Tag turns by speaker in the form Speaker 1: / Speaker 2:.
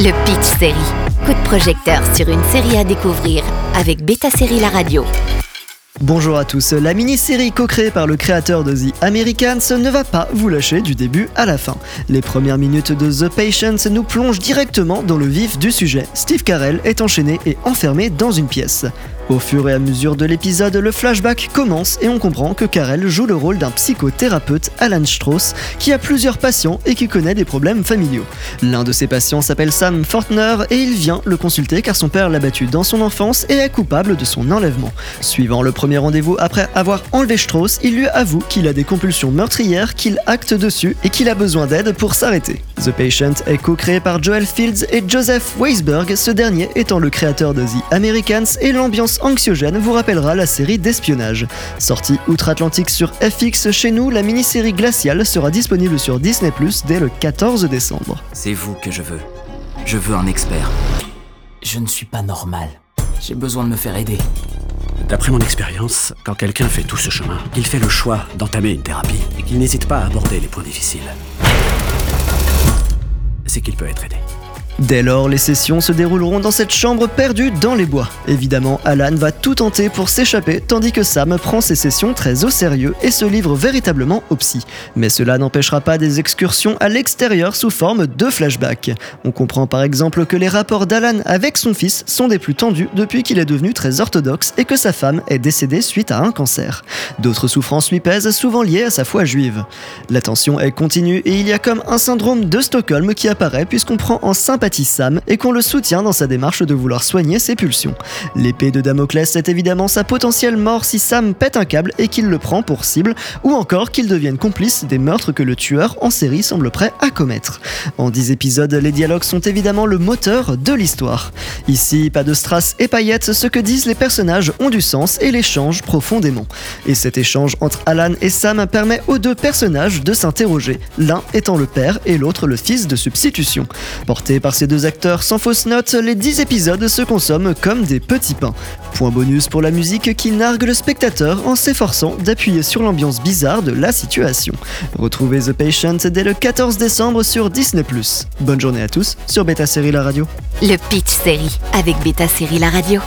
Speaker 1: Le Pitch Série. Coup de projecteur sur une série à découvrir avec Beta Série La Radio.
Speaker 2: Bonjour à tous, la mini-série co-créée par le créateur de The Americans ne va pas vous lâcher du début à la fin. Les premières minutes de The Patience nous plongent directement dans le vif du sujet. Steve Carell est enchaîné et enfermé dans une pièce. Au fur et à mesure de l'épisode, le flashback commence et on comprend que Karel joue le rôle d'un psychothérapeute, Alan Strauss, qui a plusieurs patients et qui connaît des problèmes familiaux. L'un de ses patients s'appelle Sam Fortner et il vient le consulter car son père l'a battu dans son enfance et est coupable de son enlèvement. Suivant le premier rendez-vous après avoir enlevé Strauss, il lui avoue qu'il a des compulsions meurtrières, qu'il acte dessus et qu'il a besoin d'aide pour s'arrêter. The Patient est co-créé par Joel Fields et Joseph Weisberg, ce dernier étant le créateur de The Americans et l'ambiance anxiogène vous rappellera la série d'espionnage. Sortie outre-Atlantique sur FX, chez nous, la mini-série Glacial sera disponible sur Disney Plus dès le 14 décembre.
Speaker 3: C'est vous que je veux. Je veux un expert. Je ne suis pas normal. J'ai besoin de me faire aider.
Speaker 4: D'après mon expérience, quand quelqu'un fait tout ce chemin, qu'il fait le choix d'entamer une thérapie et qu'il n'hésite pas à aborder les points difficiles, qu'il peut être aidé.
Speaker 2: Dès lors, les sessions se dérouleront dans cette chambre perdue dans les bois. Évidemment, Alan va tout tenter pour s'échapper, tandis que Sam prend ses sessions très au sérieux et se livre véritablement au psy. Mais cela n'empêchera pas des excursions à l'extérieur sous forme de flashbacks. On comprend par exemple que les rapports d'Alan avec son fils sont des plus tendus depuis qu'il est devenu très orthodoxe et que sa femme est décédée suite à un cancer. D'autres souffrances lui pèsent, souvent liées à sa foi juive. La tension est continue et il y a comme un syndrome de Stockholm qui apparaît puisqu'on prend en sympathie Sam et qu'on le soutient dans sa démarche de vouloir soigner ses pulsions. L'épée de Damoclès est évidemment sa potentielle mort si Sam pète un câble et qu'il le prend pour cible, ou encore qu'il devienne complice des meurtres que le tueur en série semble prêt à commettre. En 10 épisodes, les dialogues sont évidemment le moteur de l'histoire. Ici, pas de strass et paillettes, ce que disent les personnages ont du sens et les changent profondément. Et cet échange entre Alan et Sam permet aux deux personnages de s'interroger, l'un étant le père et l'autre le fils de substitution. Porté par ces deux acteurs sans fausse note, les 10 épisodes se consomment comme des petits pains. Point bonus pour la musique qui nargue le spectateur en s'efforçant d'appuyer sur l'ambiance bizarre de la situation. Retrouvez The Patient dès le 14 décembre sur Disney+. Bonne journée à tous sur Beta Série La Radio.
Speaker 1: Le Pitch Série avec Beta Série La Radio.